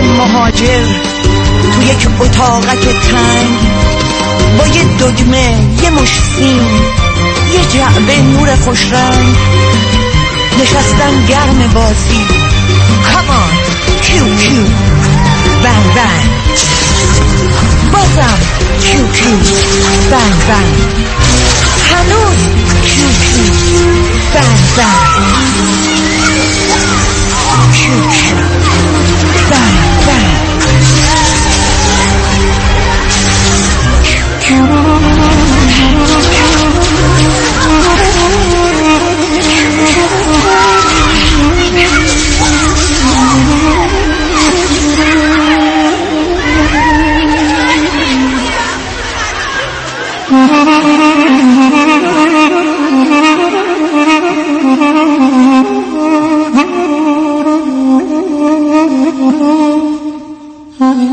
مهاجر تو یک اتاقک تنگ با یه دگمه یه مشت سیم یه جعبه نور خوشرنگ نشستن گرم بازی. کمان کیو کیو بنگ بنگ بازم. کیو کیو بنگ بنگ هنوز. کیو کیو بنگ بنگ کیو کیو Mm-hmm.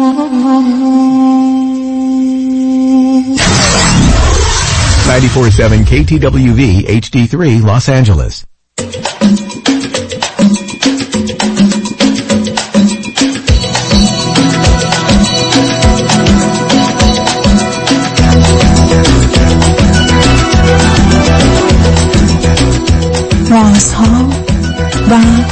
94.7 KTWV HD3 Los Angeles. Bronze Hall, Bob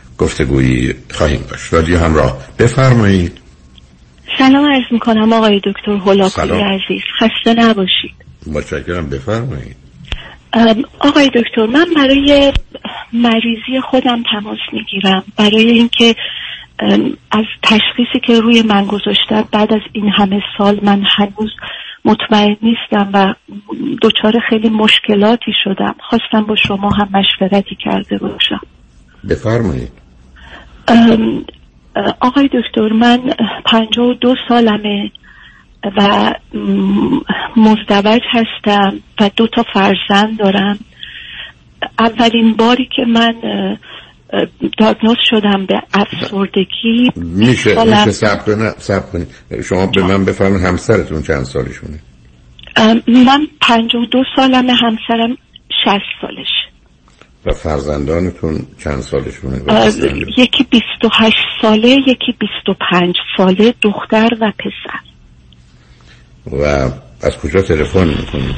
گفتگویی خواهیم داشت. رادیو همراه بفرمایید. سلام عرض می‌کنم آقای دکتر هولاکوی عزیز. خسته نباشید. متشکرم. بفرمایید. آقای دکتر من برای مریضی خودم تماس می‌گیرم. برای اینکه از تشخیصی که روی من گذاشتن بعد از این همه سال من هنوز مطمئن نیستم و دچار خیلی مشکلاتی شدم. خواستم با شما هم مشورتی کرده باشم. بفرمایید. آقای دکتر من پنجاه و دو سالمه و مزدوج هستم و دو تا فرزند دارم. اولین باری که من دیاگنوز شدم به افسردگی میشه سالم- میشه سب کنید سب کنید شما به من بفرمایید همسرتون چند سالشونه؟ من پنجاه و دو سالمه همسرم شست سالش و فرزندانتون چند سالشونه؟ یکی بیست و هشت ساله یکی بیست و پنج ساله دختر و پسر. و از کجا تلفن می‌کنید؟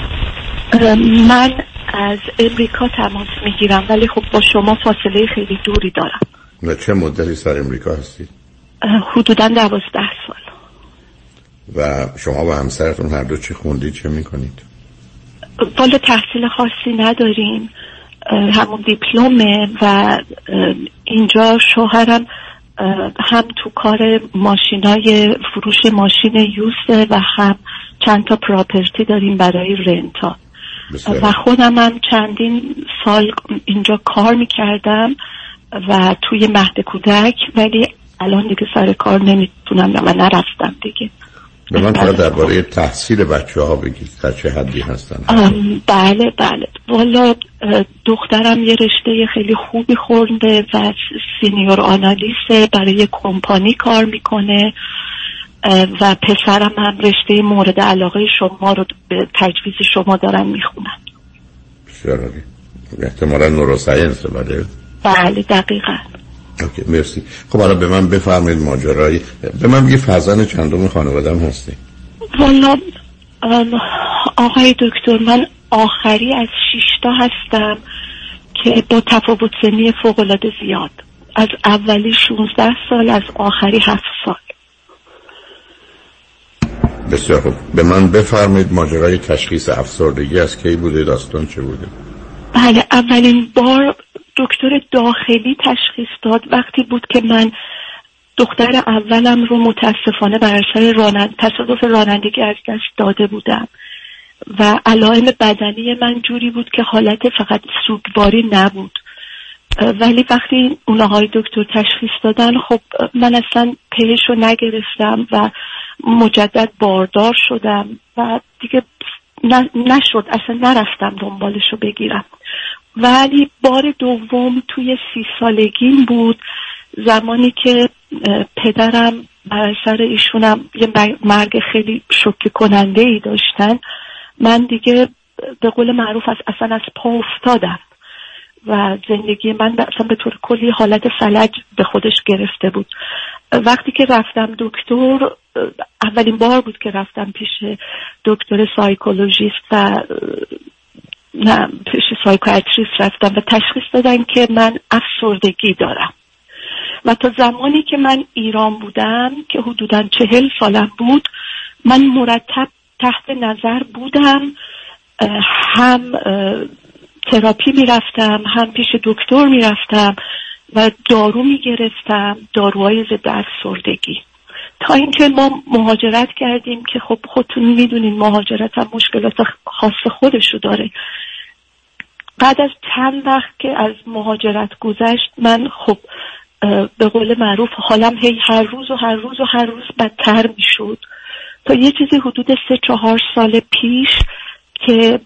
من از امریکا تماس می‌گیرم ولی خب با شما فاصله خیلی دوری دارم. و چه مدتی سر امریکا هستید؟ حدودا دوازده سال. و شما و همسرتون هر دو چی خوندید چه می‌کنید؟ والا تحصیل خاصی نداریم. همون دیپلمه و اینجا شوهرم هم تو کار ماشینای فروش ماشین یوسه و هم چند تا پراپرتی داریم برای رنتا بسیار. و خودم هم چندین سال اینجا کار می‌کردم و توی مهد کودک ولی الان دیگه سر کار نمی‌تونم و نرفتم دیگه به من فقط درباره تحصیل بچه ها بگید در چه حدی هستن؟ بله بله. والا دخترم یه رشته خیلی خوبی خورده و سینیور آنالیسه برای کمپانی کار می‌کنه و پسرم هم رشته مورد علاقه شما رو به تجویز شما دارن می‌خونن. بسیار. احتمالا نوروساینس بله. بله دقیقا. اوکی مرسی. خب حالا به من بفرمایید ماجرایی. به من بگی فرزند چندم خانوادم هستی؟ والا آقای دکتر من آخری از شیشتا هستم که با تفاوت سنی فوقالعاده زیاد. از اولی 16 سال از آخری 7 سال. بسیار خوب. به من بفرمایید ماجرای تشخیص افسردگی از کی بوده داستان چه بوده؟ بله اولین بار دکتر داخلی تشخیص داد وقتی بود که من دختر اولم رو متاسفانه بر اثر رانند... تصادف رانندگی از دست داده بودم. و علائم بدنی من جوری بود که حالت فقط سوگواری نبود. ولی وقتی اونهای دکتر تشخیص دادن خب من اصلا پیش رو نگرفتم و مجدد باردار شدم و دیگه نشد اصلا نرفتم دنبالش رو بگیرم. ولی بار دوم توی سی سالگیم بود. زمانی که پدرم بر اثر ایشونم یه مر- مرگ خیلی شوکه کننده ای داشتن. من دیگه به قول معروف از اصلا از پا افتادم و زندگی من اصلا به طور کلی حالت فلج به خودش گرفته بود. وقتی که رفتم دکتر اولین بار بود که رفتم پیش دکتر psychologist و نه پیش psychiatrist رفتم و تشخیص دادن که من افسردگی دارم. و تا زمانی که من ایران بودم که حدودا چهل سالم بود من مرتب تحت نظر بودم هم تراپی می‌رفتم هم پیش دکتر می‌رفتم و دارو می‌گرفتم داروهای ضد افسردگی. تا اینکه ما مهاجرت کردیم که خب خودتون می‌دونین مهاجرت هم مشکلات خاص خودشو داره. بعد از چند وقت که از مهاجرت گذشت من خب به قول معروف حالم هی هر روز و هر روز و هر روز بدتر می‌شد. تا یه چیزی حدود سه چهار سال پیش که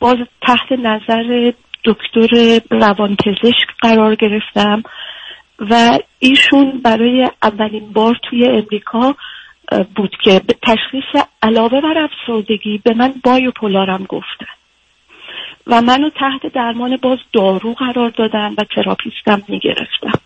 باز تحت نظر دکتر روانپزشک قرار گرفتم و ایشون برای اولین بار توی امریکا بود که به تشخیص علاوه بر افسردگی به من بایوپولارم گفتن. و منو تحت درمان باز دارو قرار دادن و تراپیستم می‌گرفتم.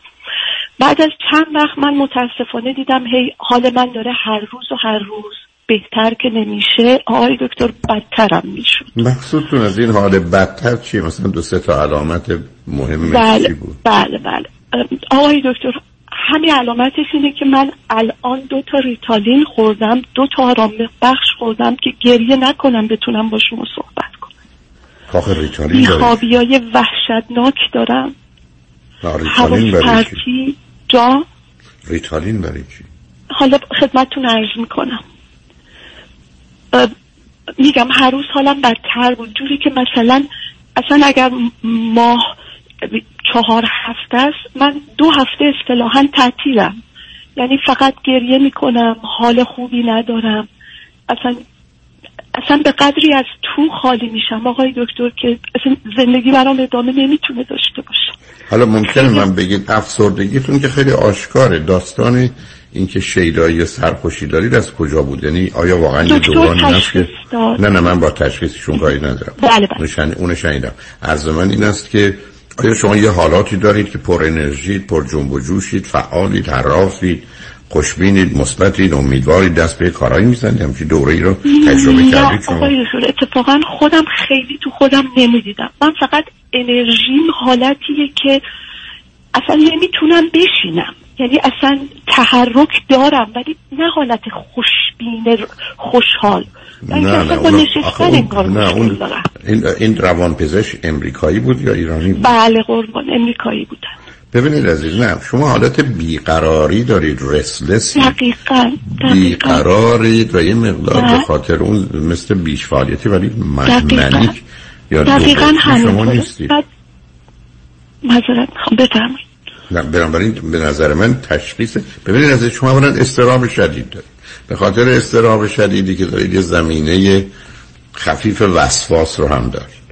بعد از چند وقت من متاسفانه دیدم هی حال من داره هر روز و هر روز بهتر که نمیشه. آقای دکتر بدترم می‌شد. مقصودتون از این حال بدتر چیه مثلا دو سه تا علامت مهم بله چی بود؟ بله بله. آقای دکتر همین علامتش اینه که من الان دو تا ریتالین خوردم دو تا آرام بخش خوردم که گریه نکنم بتونم با شما صحبت آخه ریتالین برای بیخوابی های وحشتناک دارم. نه، ریتالین برای چی؟ پرتی. جا. ریتالین برای چی؟ حالا خدمتتون عرض می‌کنم. میگم هر روز حالم بدتر بود. جوری که مثلا اصلا اگر ماه چهار هفته است من دو هفته اصطلاحا تعطیلم. یعنی فقط گریه می‌کنم حال خوبی ندارم. اصلا اصلا به قدری از تو خالی میشم. آقای دکتر که اصلا زندگی برام ادامه نمی‌تونه داشته باشه. حالا ممکنه من بگید افسردگیتون که خیلی آشکاره. داستان اینکه شیدایی سرخوشی دارید از کجا بود؟ یعنی آیا واقعا یه دورانی هست که. نه نه من با تشخیصشون کاری ندارم. بله، بله. شن- شنیدم. از من این است که آیا شما یه حالاتی دارید که پر انرژید پر جنب و جوشید فعالید حرافید خوشبینید مثبتید امیدوارید دست به کارایی می‌زنید. همچین دوره ای رو تجربه کردید آقای دکتر اتفاقا خودم خیلی تو خودم نمی‌دیدم. من فقط انرژیم حالتیه که اصلا نمی‌تونم بشینم. یعنی اصلا تحرک دارم ولی نه حالت خوشبین خوشحال. نه نه اونو- اون- نه اون این این روانپزشک امریکایی بود یا ایرانی بود؟ بله قربان امریکایی بودن. ببینید عزیز نه شما حالت بیقراری دارید رسلسی دقیقا دقیقا. بیقرارید و یه مقدار. به خاطر اون مثل بیش فعالیتی ولی من- دقیقاً. منیک یا دقیقا شما نیستید. می‌خوام. بفرمایید. نه بنابراین به نظر من تشخیص ببینید از شما اولا استرام شدید دارید. به خاطر استراب شدیدی که دارید یه زمینه خفیف وسواس رو هم دارید.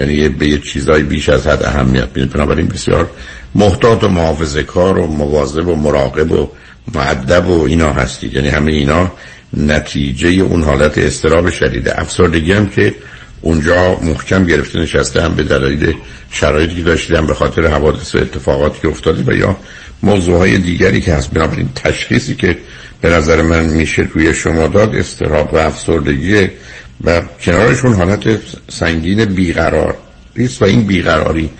یعنی به یه چیزای بیش از حد اهمیت می‌دید بنابراین بسیار محتاط و محافظه کار و مواظب و مراقب و معدب و اینا هستید. یعنی همه اینا نتیجه اون حالت استراب شدید. افسردگی هم که اونجا محکم گرفته نشسته هم به دلایل شرایطی که داشتید به خاطر حوادث و اتفاقاتی که افتاده و یا موضوع های دیگری که هست. بنابراین تشخیصی که به نظر من میشه روی شما داد استراب و افسردگی و کنارشون حالت سنگین بیقرار نیست و این بیقراری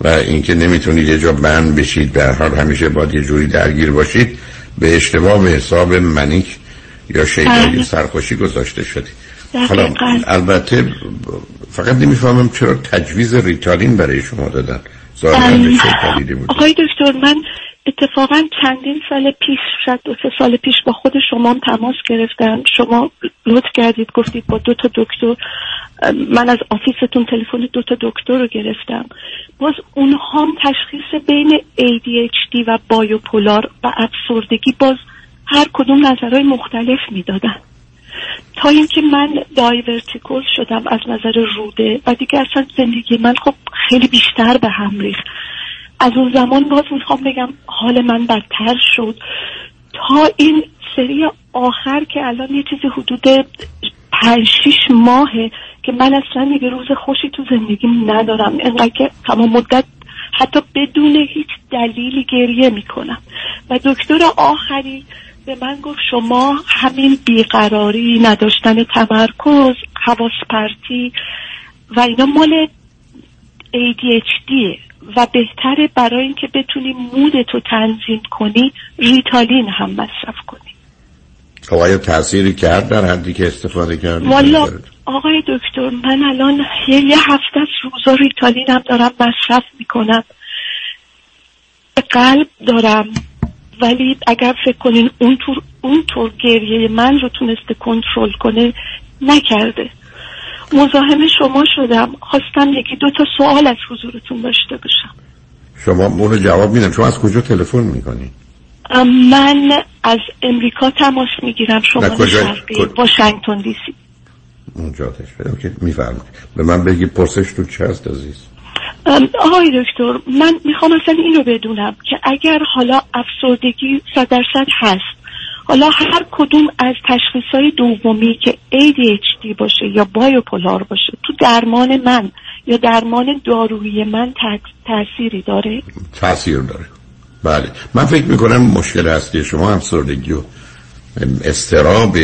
و اینکه نمی‌تونید یه جا بند بشید به حال همیشه باید یه جوری درگیر باشید به اشتباه به حساب منیک یا شیطانی بله. سرخوشی گذاشته شدید دقیقاً. حالا البته فقط نمی‌فهمم چرا تجویز ریتالین برای شما دادن ظاهرا به. چه بود آقای دکتر من اتفاقا چندین سال پیش شاید دو سال پیش با خود شما تماس گرفتم. شما لطف کردید گفتید با دو تا دکتر. من از آفیستون تلفن دو تا دکتر رو گرفتم. باز اونها هم تشخیص بین ADHD و بایوپولار و افسردگی باز هر کدوم نظرهای مختلف می‌دادن. تا اینکه من دایورتیکل شدم از نظر روده و دیگه اصلا زندگی من خب خیلی بیشتر به هم ریخت. از اون زمان باز می‌خوام بگم حال من بدتر شد. تا این سری آخر که الان یه چیزی حدود پنج شیش ماهه که من اصلا دیگه روز خوشی تو زندگیم ندارم. انقدر که تمام مدت حتی بدون هیچ دلیلی گریه می‌کنم. و دکتر آخری به من گفت شما همین بیقراری نداشتن تمرکز حواس پرتی و اینا مال ADHD و بهتره برای اینکه بتونی مودتو تنظیم کنی ریتالین هم مصرف کنی. آیا تأثیری کرد در حدی که استفاده کردید والا آقای دکتر من الان یه, یه هفته از روزا ریتالین هم دارم مصرف می‌کنم. قلب دارم. ولی اگر فکر کنین اونطور اونطور گریه من رو تونسته کنترل کنه نکرده. مزاحم شما شدم. خواستم یکی دو تا سوال از حضورتون داشته باشم. شما اونو جواب میدم. شما از کجا تلفن می‌کنی؟ من از امریکا تماس می‌گیرم. شما شرقی واشنگتن دی سی. اونجا که میفرمایید. به من بگی پرسش تو چه هست عزیز؟ آقای دکتر من می‌خوام اصلا اینو بدونم که اگر حالا افسردگی صد درصد هست حالا هر کدوم از تشخیص دومی که ADHD باشه یا بایوپولار باشه تو درمان من یا درمان دارویی من تا- تأثیری داره؟ تاثیر داره. بله. من فکر می‌کنم مشکل اصلی شما افسردگی و استراب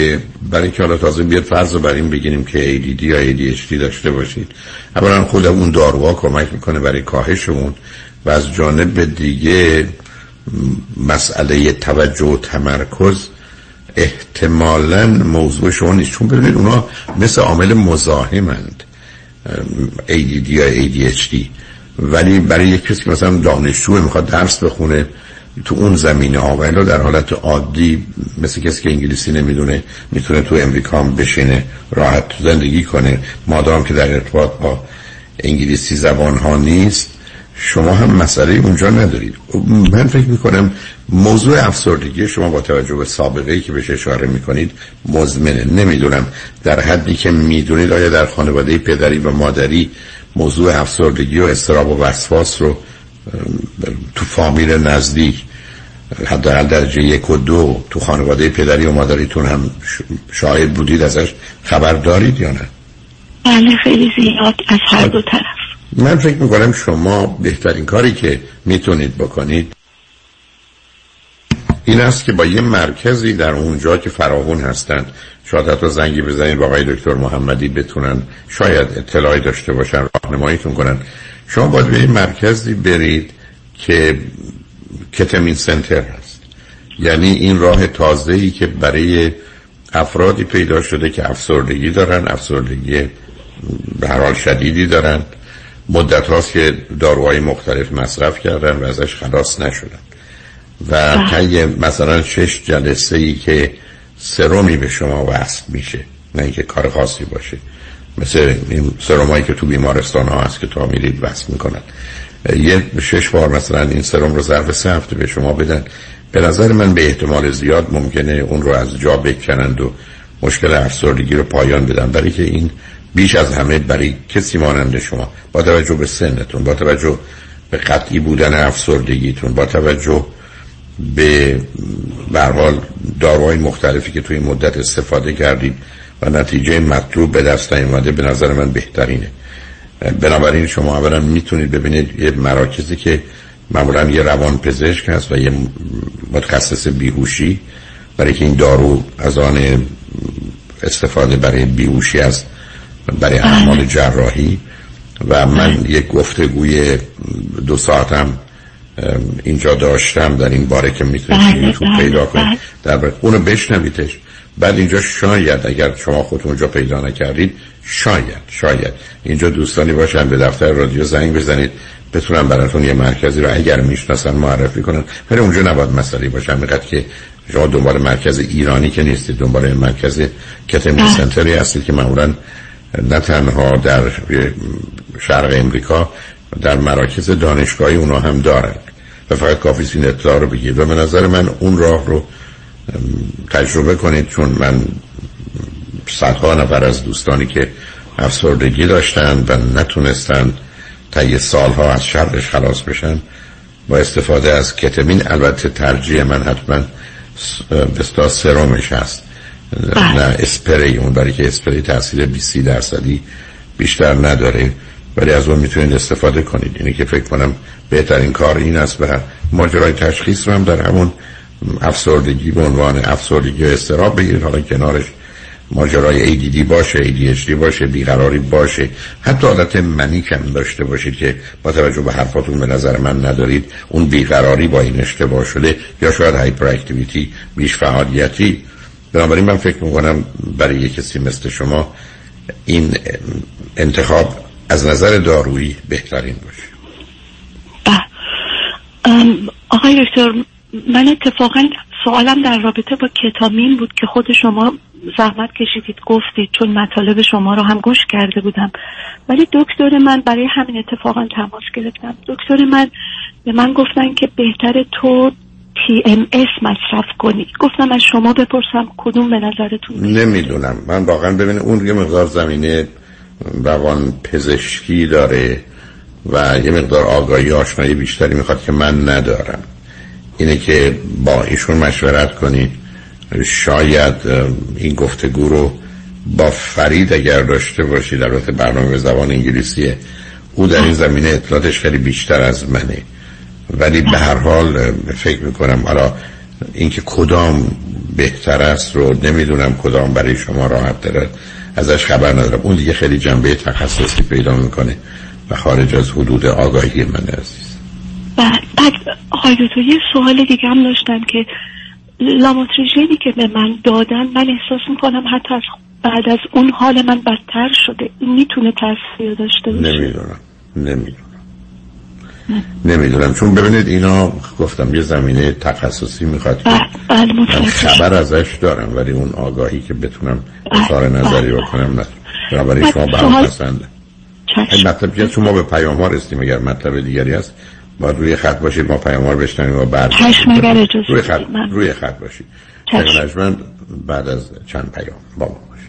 برای که حالا تازه بیاد فرض رو بر این بگیریم که ADD یا ADHD داشته باشید. اولا خود اون داروها کمک می‌کنه برای کاهش اون و از جانب دیگه مسئله توجه و تمرکز احتمالا موضوع شما نیست. چون ببینید اونا مثل عامل مزاحمند ADD یا ADHD ولی برای یک کسی که مثلا دانشجو می‌خواد درس بخونه تو اون زمینه ها و در حالت عادی مثل کسی که انگلیسی نمی‌دونه می‌تونه تو امریکا هم بشینه راحت زندگی کنه. مادام که در ارتباط با انگلیسی زبان ها نیست شما هم مسئله اونجا ندارید. من فکر می‌کنم موضوع افسردگی شما با توجه به سابقه ای که بهش اشاره می‌کنید مزمنه. نمی‌دونم در حدی که می‌دونید آیا در خانواده پدری و مادری موضوع افسردگی و استراب و وسواس رو تو فامیل نزدیک حداقل درجه یک و دو تو خانواده پدری و مادریتون هم شاهد بودید ازش خبر دارید یا نه؟ بله خیلی زیاد از هر دو طرف. من فکر می‌کنم شما بهترین کاری که می‌تونید بکنید این است که با یه مرکزی در اونجا که فراغون هستند شاید حتی زنگی بزنید با آقای دکتر محمدی بتونن شاید اطلاعی داشته باشن راهنماییتون کنن. شما باید به یه مرکزی برید که کتمین سنتر هست. یعنی این راه تازه ای که برای افرادی پیدا شده که افسردگی دارن افسردگی به حال شدیدی دارن. مدت هاست که داروهای مختلف مصرف کردن و ازش خلاص نشدن. و طی مثلا شش جلسه ای که سرومی به شما وصل میشه نه اینکه کار خاصی باشه. مثل این سرومایی که تو بیمارستان ها هست که تا میرید وصل می‌کنن. یه شش بار مثلا این سرم رو ظرف سه هفته به شما بدن. به نظر من به احتمال زیاد ممکنه اون رو از جا بکنند و مشکل افسردگی رو پایان بدن. برای که این بیش از همه برای کسی مانند شما با توجه به سنتون با توجه به قطعی بودن افسردگیتون با توجه به حال داروهای مختلفی که توی مدت استفاده کردید و نتیجه مطلوب به دست نیومده به نظر من بهترینه. بنابراین شما اولا می‌تونید ببینید یه مراکزی که معمولا یه روان پزشک هست و یه متخصص بیهوشی. برای که این دارو از آن استفاده برای بیهوشی است برای بله. اعمال جراحی و من یک گفتگوی دو ساعتم اینجا داشتم در این باره که می‌تونید بله، یوتیوب بله، پیدا کنید. بله. در اونو بشنویدش. بعد اینجا شاید اگر شما خودتون اونجا پیدا نکردید شاید شاید. اینجا دوستانی باشن به دفتر رادیو زنگ بزنید. بتونن براتون یه مرکزی رو اگر می‌شناسن معرفی کنن. ولی اونجا نباید مسئله باشه. همینقدر که شما دنبال مرکز ایرانی که نیستید دنبال مرکز کتمی. سنتری هستید که معمولا نه تنها در شرق امریکا در مراکز دانشگاهی اونا هم دارن و فقط کافی این اطلاع رو بگید و به نظر من اون راه رو تجربه کنید چون من صدها نفر از دوستانی که افسردگی داشتن و نتونستن تا یه سالها از شرش خلاص بشن با استفاده از کتمین البته ترجیح من حتما س- به اصطلاح سرمش هست. نه اسپری اون برای که اسپری تاثیر 20 درصدی بیشتر نداره. ولی از اون می‌تونید استفاده کنید. اینی که فکر کنم بهترین کار این است و ماجرای تشخیص رو هم در همون افسردگی به عنوان افسردگی و استراب بگیرید. حالا کنارش ماجرای ADD باشه ADHD باشه بیقراری باشه. حتی حالت منیک هم داشته باشید که با توجه به حرفاتون به نظر من ندارید. اون بیقراری با این اشتباه شده یا شاید هایپر اکتیویتی بیش فعالیتی بنابراین من فکر می‌کنم برای یک کسی مثل شما این انتخاب از نظر دارویی بهترین باشه. بله. آقای دکتر من اتفاقا سوالم در رابطه با کتامین بود که خود شما زحمت کشیدید گفتید چون مطالب شما رو هم گوش کرده بودم. ولی دکتر من برای همین اتفاقا تماس گرفتم. دکتر من به من گفتن که بهتر تو TMS مصرف کنی. گفتم از شما بپرسم کدوم به نظرتون؟ نمی‌دونم. من واقعا ببینه اون یه مقدار زمینه روان پزشکی داره و یه مقدار آگاهی آشنایی بیشتری می‌خواد که من ندارم. اینه که با ایشون مشورت کنید. شاید این گفتگو رو با فرید اگر داشته باشید البته برنامه زبان انگلیسیه او در این زمینه اطلاعاتش خیلی بیشتر از منه. ولی به هر حال فکر می‌کنم حالا اینکه کدام بهتر است رو نمی‌دونم کدام برای شما راحت داره ازش خبر ندارم. اون دیگه خیلی جنبه تخصصی پیدا می‌کنه و خارج از حدود آگاهی من عزیز بعد بعد آقای دکتر یه سوال دیگه هم داشتم که لاموتریژنی که به من دادن من احساس می‌کنم حتی از بعد از اون حال من بدتر شده. این می‌تونه تاثیر داشته باشه؟ نمی‌دونم. نمی‌دونم. نمی‌دونم. چون ببینید اینا گفتم یه زمینه تخصصی می‌خواد بله من خبر ازش دارم ولی اون آگاهی که بتونم اظهار نظری بله. بکنم نه. بنابراین بعد شما سوال- برام پسنده این. مطلب که شما به پیام ها رسیدیم اگر مطلب دیگری هست. باید روی خط باشید ما پیام ها رو بشنویم و بعد روی خط روی خط باشید. بعد از چند پیام با ما باشید.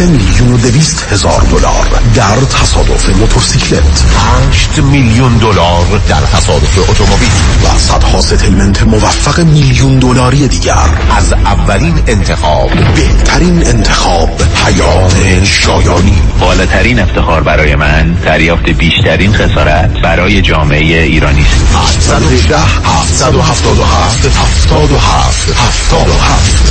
3 میلیون و 200 هزار دلار در تصادف موتورسیکلت. 8 میلیون دلار در تصادف اتومبیل. و صدها ستلمنت موفق میلیون دلاری دیگر. از اولین انتخاب. بهترین انتخاب پیام شایانی. بالاترین افتخار برای من دریافت بیشترین خسارت برای جامعه ایرانی است. 818 777 77 77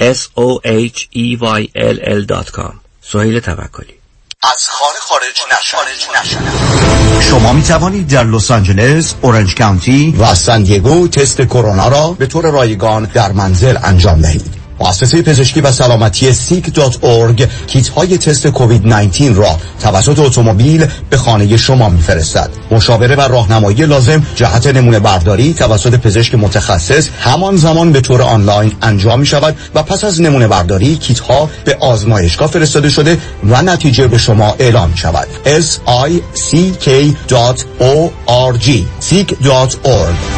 soheyll.com سهیل توکلی. از خانه خارج نشید شما می توانید در لس آنجلس، اورنج کانتی و سان دیگو تست کرونا را به طور رایگان در منزل انجام دهید. مؤسسه پزشکی و سلامتی سیک.org کیت های تست کووید 19 را توسط اتومبیل به خانه شما میفرستد. مشاوره و راهنمایی لازم جهت نمونه برداری توسط پزشک متخصص همان زمان به طور آنلاین انجام می شود و پس از نمونه برداری کیت ها به آزمایشگاه فرستاده شده و نتیجه به شما اعلام شود. s i c k.org seek.org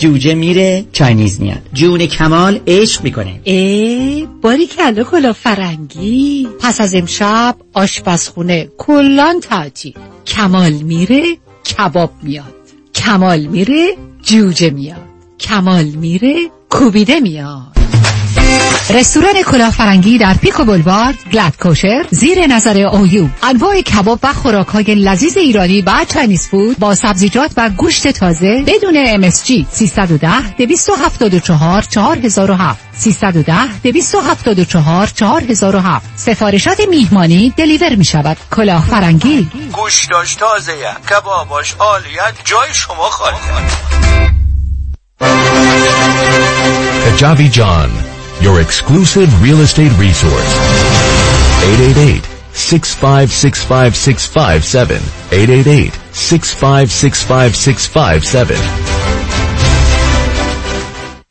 جوجه میره چاینیز میاد. جون کمال عشق می‌کنه. ای باری کلا کلا فرنگی. پس از امشب آشپزخونه کلان تعطیل کمال میره کباب میاد. کمال میره جوجه میاد. کمال میره کوبیده میاد. رستوران کلافرنگی در Pico Boulevard Glatt Kosher زیر نظر اویو انواع کباب و خوراک های لذیذ ایرانی و Chinese food با سبزیجات و گوشت تازه بدون MSG 310 274 4007 310 274 4007 سفارشات میهمانی deliver می شود کلافرنگی. گوشتاش تازه کباباش عالیه جای شما خالی Kajabi John, your exclusive real estate resource. 888-6565657. 888-6565657.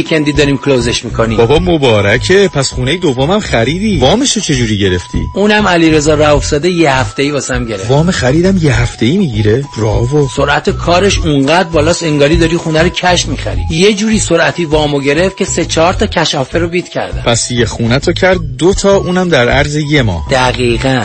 weekend ی داریم close ش می‌کنیم. بابا مبارکه. پس خونه دومم خریدی. وامش رو چجوری گرفتی؟ اونم علیرضا رؤوفزاده یه هفته ای واسم گرفت. وام خریدم یه هفته ای می‌گیره. براوو سرعت کارش اونقدر بالاست انگاری داری خونه رو cash می‌خری. یه جوری سرعتی وامو گرفت که سه چهار تا cash offer رو beat کردم. پس یه خونه تو کرد دو تا اونم در عرض یه ماه. دقیقا.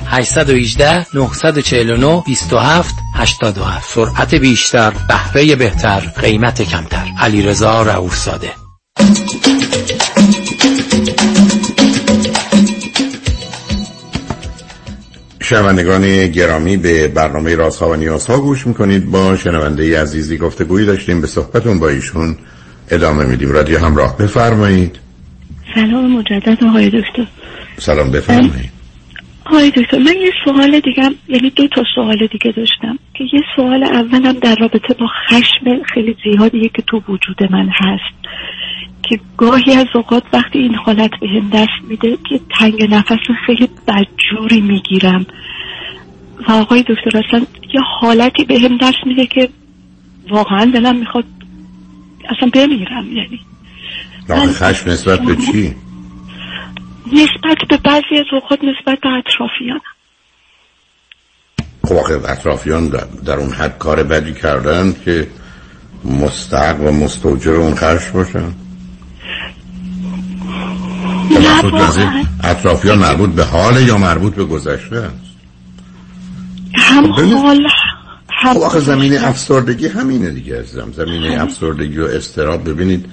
818 949 27 87 سرعت بیشتر بهره بهتر قیمت کمتر. علیرضا رؤوفزاده شنوندگان گرامی به برنامه رازها و نیازها گوش می‌کنید. با شنونده عزیزی گفتگویی داشتیم. به صحبتون با ایشون ادامه میدیم. رادیو همراه بفرمایید. سلام مجدد آقای دکتر. سلام بفرمایید. آقای دکتر من یه سوال دیگه یعنی دو تا سوال دیگه داشتم که یه سوال اولم در رابطه با خشم خیلی زیادیه که تو وجود من هست که گاهی از اوقات وقتی این حالت به هم دست میده که تنگ نفس خیلی بدجوری می‌گیرم و آقای دکتر اصلا یه حالتی به هم دست میده که واقعا دلم می‌خواد اصلا بمیرم یعنی خشم نسبت به چی؟ نسبت به بعضی از اوقات نسبت به اطرافیانم خب آخه اطرافیان در, اون حد کار بدی کردن که مستحق و مستوجر اون خرش باشن. اطرافیان مربوط به حال یا مربوط به گذشته است هم خب. حال خب آخه گذشته. افسردگی همینه دیگه عزیزم زمینه افسردگی و استراب ببینید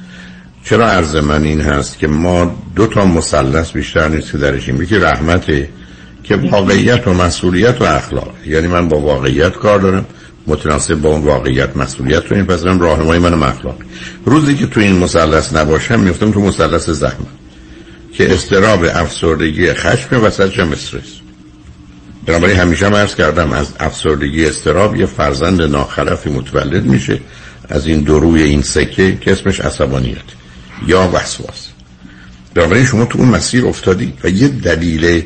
چرا عرض من این هست که ما دو تا مثلث بیشتر نیست که درشیم یکی رحمته که واقعیت و مسئولیت و اخلاق. یعنی من با واقعیت کار دارم متناسب با اون واقعیت مسئولیت رو میپذیرم راهنمای منم اخلاق روزی که تو این مثلث نباشم میفتم تو مثلث زحمت که استراب افسردگی خشم وسطش هم استرس بنابراین همیشه هم عرض کردم از افسردگی استراب یه فرزند ناخلفی متولد میشه از این دروی این سکه که اسمش عصبانیت. یا وسواس. بنابراین شما تو اون مسیر افتادید و یه دلیل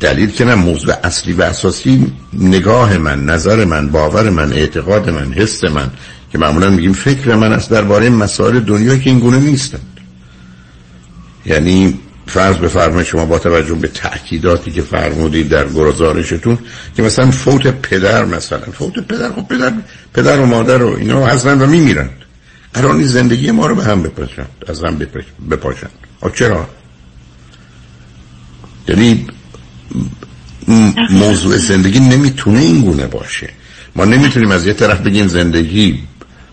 دلیل که نه موضوع اصلی و اساسی نگاه من نظر من باور من اعتقاد من حس من که معمولا میگیم فکر من است درباره مسائل دنیا که این گونه نیستند. یعنی فرض بفرمایید شما با توجه به تأکیداتی که فرمودید در گزارشتون که مثلا فوت پدر مثلا فوت پدر خب پدر پدر و مادر و اینا هستن و میمیرند قرار نیست زندگی ما رو به هم بپاشند از هم بپاش- بپاشند. چرا؟ یعنی موضوع زندگی نمی‌تونه این گونه باشه. ما نمی‌تونیم از یه طرف بگیم زندگی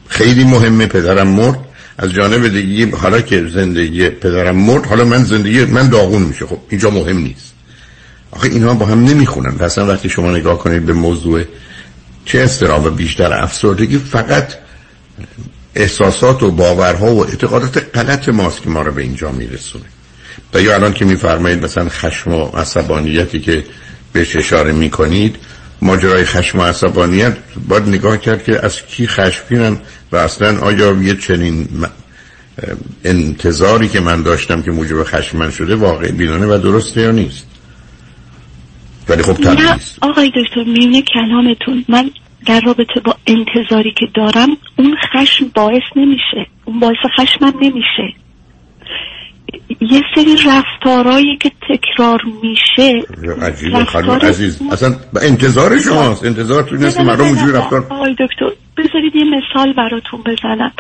خیلی مهمه پدرم مرد. از جانب دیگه حالا که زندگی پدرم مرد حالا من زندگی من داغون میشه. خب اینجا مهم نیست. آخه اینها با هم نمی‌خونن. و اصلا وقتی شما نگاه کنید به موضوع چه استراب و بیشتر افسردگی فقط احساسات و باورها و اعتقادات غلط ماست که ما رو به اینجا میرسونه. و یا الان که میفرمایید مثلا خشم و عصبانیتی که بهش اشاره می‌کنید ماجرای خشم و عصبانیت باید نگاه کرد که از کی خشمگینن و اصلا آیا یه چنین انتظاری که من داشتم که موجب خشم من شده واقع بینانه و درسته یا نیست؟ ولی خب نه آقای دکتر میونه کلامتون. من در رابطه با انتظاری که دارم اون خشم باعث نمیشه. اون باعث خشمم نمیشه. یه سری رفتارهایی که تکرار میشه عجیبه خانم عزیز. اصلا به انتظار شماست. انتظار تو نه، مردم اونجوری رفتار آقای دکتر بذارید یه مثال براتون بزنم.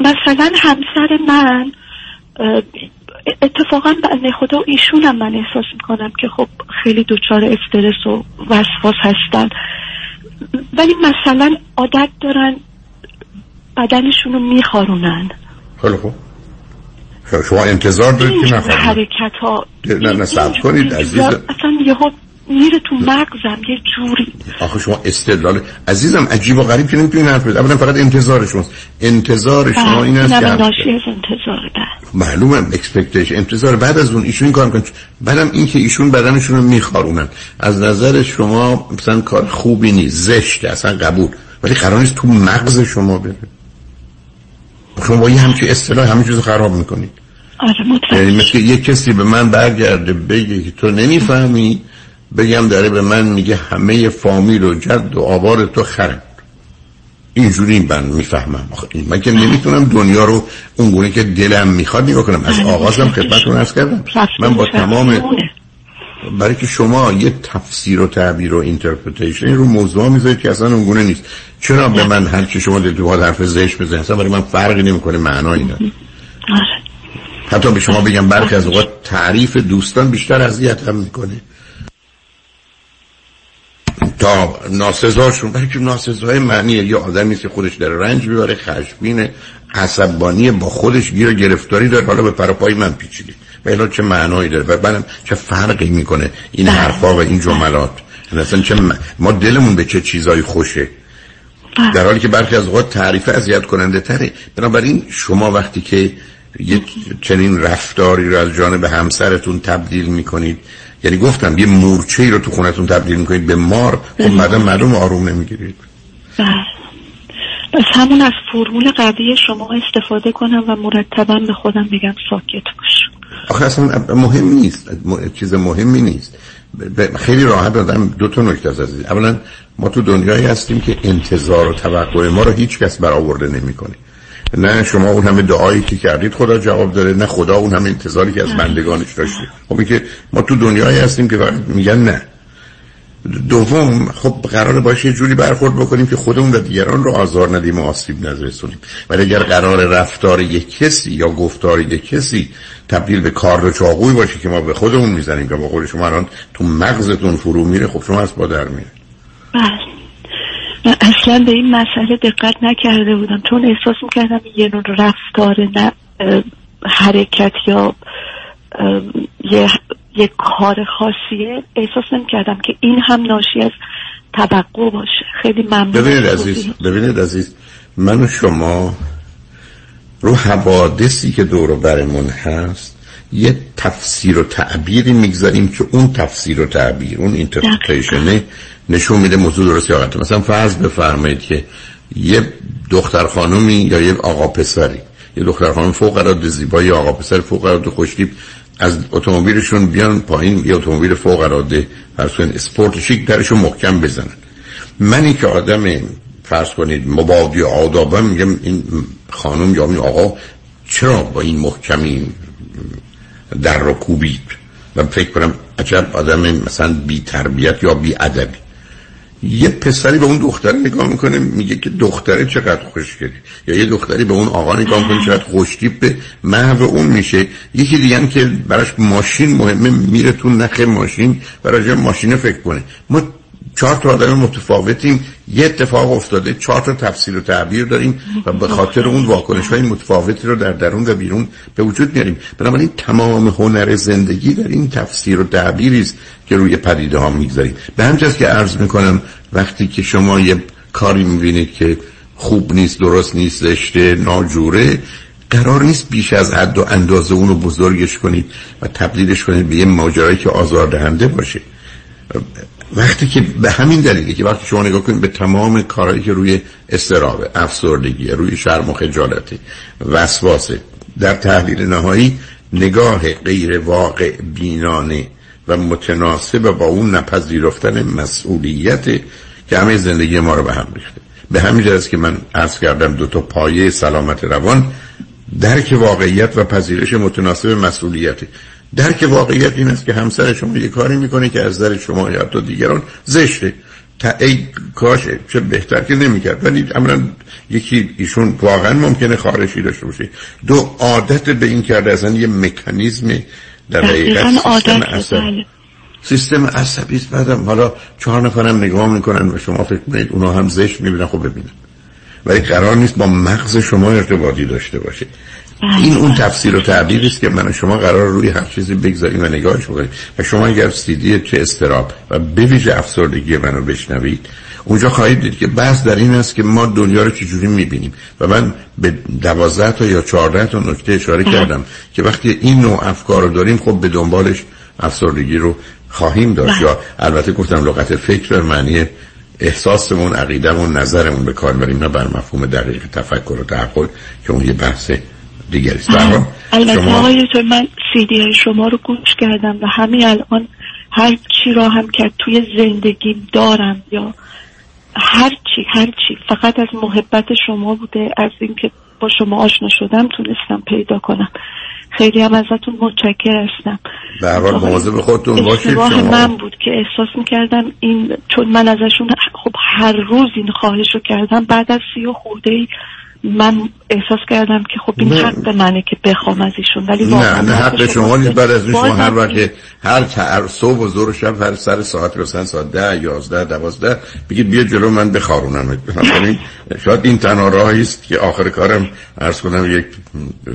مثلا همسر من اتفاقا بنده خدا ایشونم من احساس می‌کنم که خب خیلی دچار استرس و وسواس هستن. ولی مثلا عادت دارن بدنشون رو میخارونن. خیلی خوب. شما انتظار دارید که نخواهید حرکت ها نه نه صبر کنید عزیز اصلا یهو میره تو مغزم یه جوری. آخه شما استدلال عزیزم عجیب و غریب که نمی‌تونین حرف بزنید اولا فقط انتظار شماست انتظار شما این است که انتظار ده معلومه expectation انتظار بعد از اون ایشون این کار می‌کنن. بعدم این که ایشون بدنشون رو میخارونن. از نظر شما مثلا کار خوبی نیست. زشته. اصلا قبول. ولی قرار نیست تو مغز شما بره. شما با یه همچی اصطلاح همه چیز خراب می‌کنید. آره یعنی مثل یه کسی به من برگرده بگه که تو نمی‌فهمی بگم داره به من میگه همه فامیل و جد و آبار تو خرند اینجوری من می‌فهمم. من که نمی‌تونم دنیا رو اونگونه که دلم می‌خواد نگاه کنم. از آغازم خدمتتون عرض کردم. من با تمام برای که شما یه تفسیر و تعبیر و interpretation رو موضوع می‌ذارید که اصلا اونگونه نیست. چرا به من هر چی شما دلتون باید حرف زشت بزنید؟ اصلا برای من فرقی نمی‌کنه معنایی نداره. حتی به شما بگم برخی از اوقات تعریف دوستان بیشتر اذیت هم می‌کنه. تا ناسزاشون برای که ناسزای معنیه یه آدمی که خودش در رنج می‌بره خشمگین عصبانی با خودش گیر گرفتاری داره حالا به پروپای من پیچیده. و چه معنایی داره؟ و بعدم چه فرقی می‌کنه این حرفا و این جملات؟ اصلا چه م- ما دلمون به چه چیزایی خوشه؟ در حالی که برخی از اوقات تعریف اذیت کننده تره. بنابراین شما وقتی که یه چنین رفتاری رو از جانب همسرتون تبدیل می‌کنید یعنی گفتم یه مورچه ای رو تو خونتون تبدیل می‌کنید به مار خب بعدا معلوم آروم نمی‌گیرید. بله. بس همون از فرمول قوی شما استفاده کنم و مرتبا به خودم بگم ساکت باش. آخه اصلا مهم نیست. چیز مهمی نیست. خیلی راحت آدم دو تا نکته از عزیز اولا ما تو دنیایی هستیم که انتظار و توقع ما رو هیچ کس برآورده نمی‌کنه. نه شما اون همه دعایی که کردید خدا جواب داره نه خدا اون همه انتظاری که از بندگانش داشته خب این که ما تو دنیایی هستیم که فقط میگن نه. دوم خب قرار باشه یه جوری برخورد بکنیم که خودمون و دیگران رو آزار ندیم و آسیب نرسونیم ولی اگر قرار رفتار یک کسی یا گفتار یک کسی تبدیل به کار و چاقوی باشه که ما به خودمون می‌زنیم که با خود شما الان تو مغزتون فرو میره خب شما از با در میره بله. من اصلا به این مسئله دقت نکرده بودم. چون احساس می‌کردم یه نوع رفتار نه حرکت یا یه, یه کار خاصیه. احساس نمی‌کردم که این هم ناشی از توقع باشه. خیلی ممنون ببینید عزیز. ببینید عزیز من و شما رو حوادثی که دور و برمون هست یه تفسیر و تعبیری می‌گذاریم که اون تفسیر و تعبیر اون اینترپریتیشنه نشون میده موضوع درست یا غلطه. مثلا فرض بفرمایید که یه دختر خانومی یا یه آقا پسری یه دختر خانم فوق العاده زیبا یا آقا پسر فوق العاده خوشتیپ از اتومبیلشون بیان پایین یه اتومبیل فوق العاده فرض کنید اسپورت شیک درشون محکم بزنن. منی که آدم فرض کنید مبادی آدابم میگم این خانم یا این آقا چرا با این محکمی در رو کوبید و فکر کنم عجب آدم مثلا بی تربیت یا بی ادبی. یه پسری به اون دختر نگاه می‌کنه میگه که دختره چقدر خوشگلی. یا یه دختری به اون آقا نگاه می‌کنه چقدر خوشتیپ به محو اون میشه. یکی دیگه هم که براش ماشین مهمه میره تو نخ ماشین به ماشین فکر کنه. ما چهار تا آدم متفاوتیم. یه اتفاق افتاده چهار تا تفسیر و تعبیر داریم و به خاطر اون واکنش های متفاوتی رو در درون و بیرون به وجود میاریم. بنابراین تمام هنر زندگی در این تفسیر و تعبیری است که روی پدیده ها می‌گذاریم. به همجاست که عرض می‌کنم وقتی که شما یه کاری می‌بینید که خوب نیست درست نیست زشته ناجوره قرار نیست بیش از حد و اندازه اون رو بزرگش کنید و تبدیلش کنید به یه ماجرایی که آزاردهنده باشه. وقتی که به همین دلیلی که وقتی شما نگاه کنید به تمام کارهایی که روی استرابه افسردگی روی شرم و خجالتی وسواسه در تحلیل نهایی نگاه غیر واقع بینانه و متناسب با اون نپذیرفتن مسئولیت که همه زندگی ما رو به هم ریخته. به همین جهت که من عرض کردم دو تا پایه سلامت روان درک واقعیت و پذیرش متناسب مسئولیت. درک واقعیت این است که همسر شما یه کاری می‌کنه که از نظر شما یا حتی دیگران زشته. تا ای کاشه چه بهتر که نمی‌کرد. ولی عملا یکی ایشون واقعا ممکنه خارشی داشته باشه. دو عادت به این کرده اصلا یه مکانیزم در حقیقت عادت سیستم عصبی. بله. سیستم عصبی است بعدم. حالا چهار نفرم نگاه می‌کنن و شما فکر کنید اونا هم زشت می‌بینن خب ببینن. ولی قرار نیست با مغز شما ارتباطی داشته باشه. این اون تفسیر و تعبیری است که من و شما قرار روی هر چیزی بگذاریم و نگاهش بکنیم. و شما اگر سیدی چه استراب و بویژه افسردگی منو بشنوید اونجا خواهید دید که بحث در این است که ما دنیا رو چجوری می‌بینیم. و من به دوازده تا یا چهارده تا نکته اشاره کردم که وقتی این نوع افکار رو داریم خب به دنبالش افسردگی رو خواهیم داشت. یا البته گفتم لغت فکر به معنی احساسمون عقیدمون نظرمون به کار بریم نه بر مفهوم دقیق تفکر و تعقل که اون یه بحث دیگری است شما آقای من سیدی شما رو گوش کردم و همین الان هر چی را هم که توی زندگیم دارم یا هر چی هر چی فقط از محبت شما بوده از اینکه با شما آشنا شدم تونستم پیدا کنم. خیلی هم ازتون متشکر هستم. به هر حال مواظب خودتون باشید شما. من بود که احساس می‌کردم این چون من ازشون خب هر روز این خواهش رو کردم بعد از سی و خورده ای من احساس کردم که خب این نه. حق منه که بخوام از ایشون ولی نه نه حق شما نیست. بعد از شما هر وقت هر هر صبح و ظهر و شب هر سر ساعت مثلا ساعت ده یازده دوازده بگید بیا جلو من بخارونم. بنابراین شاید این تنها راهی است که آخر کارم عرض کنم یک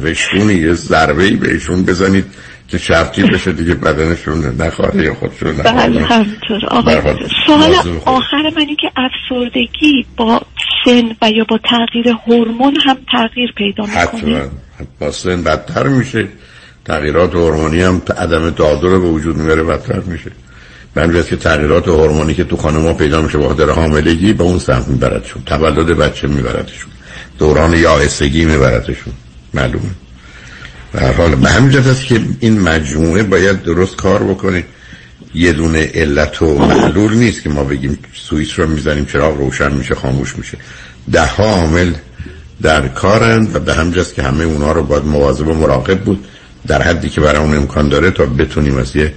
وشتونی یه ضربه ای بهشون بزنید. که شرطی بشه دیگه بدنشون نخواره یا خودشون بله همینطور. حال، دکتر. سوال. آخر من این که افسردگی با سن و یا با تغییر هورمون هم تغییر پیدا می‌کنه؟ حتما. با سن بدتر میشه. تغییرات هورمونی هم عدم تعادل به وجود میاره بدتر میشه. جهت که تغییرات هورمونی که تو خانم‌ها پیدا میشه با خاطر حاملگی به اون سمت میبردشون. تولد بچه میبردشون. دوران یائسگی میبردشون. معلومه. به هر حال به همین است که این مجموعه باید درست کار بکنه. یه دونه علت و معلول نیست که ما بگیم سوئیس رو می‌زنیم چراغ روشن میشه خاموش میشه. ده ها عامل در کارند و به همجاست که همه اونا رو باید مواظب و مراقب بود. در حدی که برای اون امکان داره تا بتونیم از یه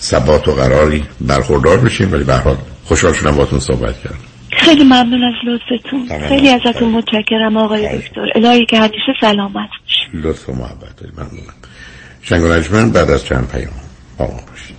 ثبات و قراری برخوردار بشیم. ولی به حال خوشحال شدم باهاتون صحبت کردم. خیلی ممنون از لطفتون. خیلی ازتون متشکرم آقای دکتر. الهی که همیشه سلامت. لطف و محبت دارید ممنونم. شنگ و بعد از چند پیام ما باشید.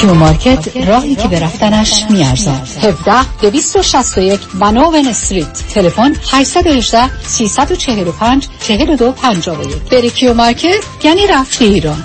Q Market راهی که به رفتنش می‌ارزد. 17 261 Vanowen Street. تلفن 818 345 42 51 بری Q Market یعنی رفتی ایران.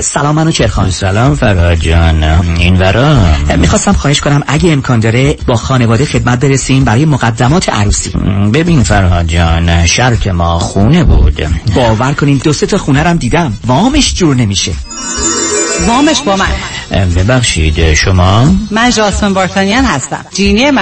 سلام منو چرخان. سلام فرهاد جان. این ورا؟ می‌خواستم خواهش کنم اگه امکان داره با خانواده خدمت برسیم برای مقدمات عروسی. ببین فرهاد جان شرط ما خونه بود. باور کنین دو سه تا خونه رم دیدم. وامش جور نمیشه. وامش با من. ببخشید شما؟ من جاسمن بارتانیان هستم. جینی من.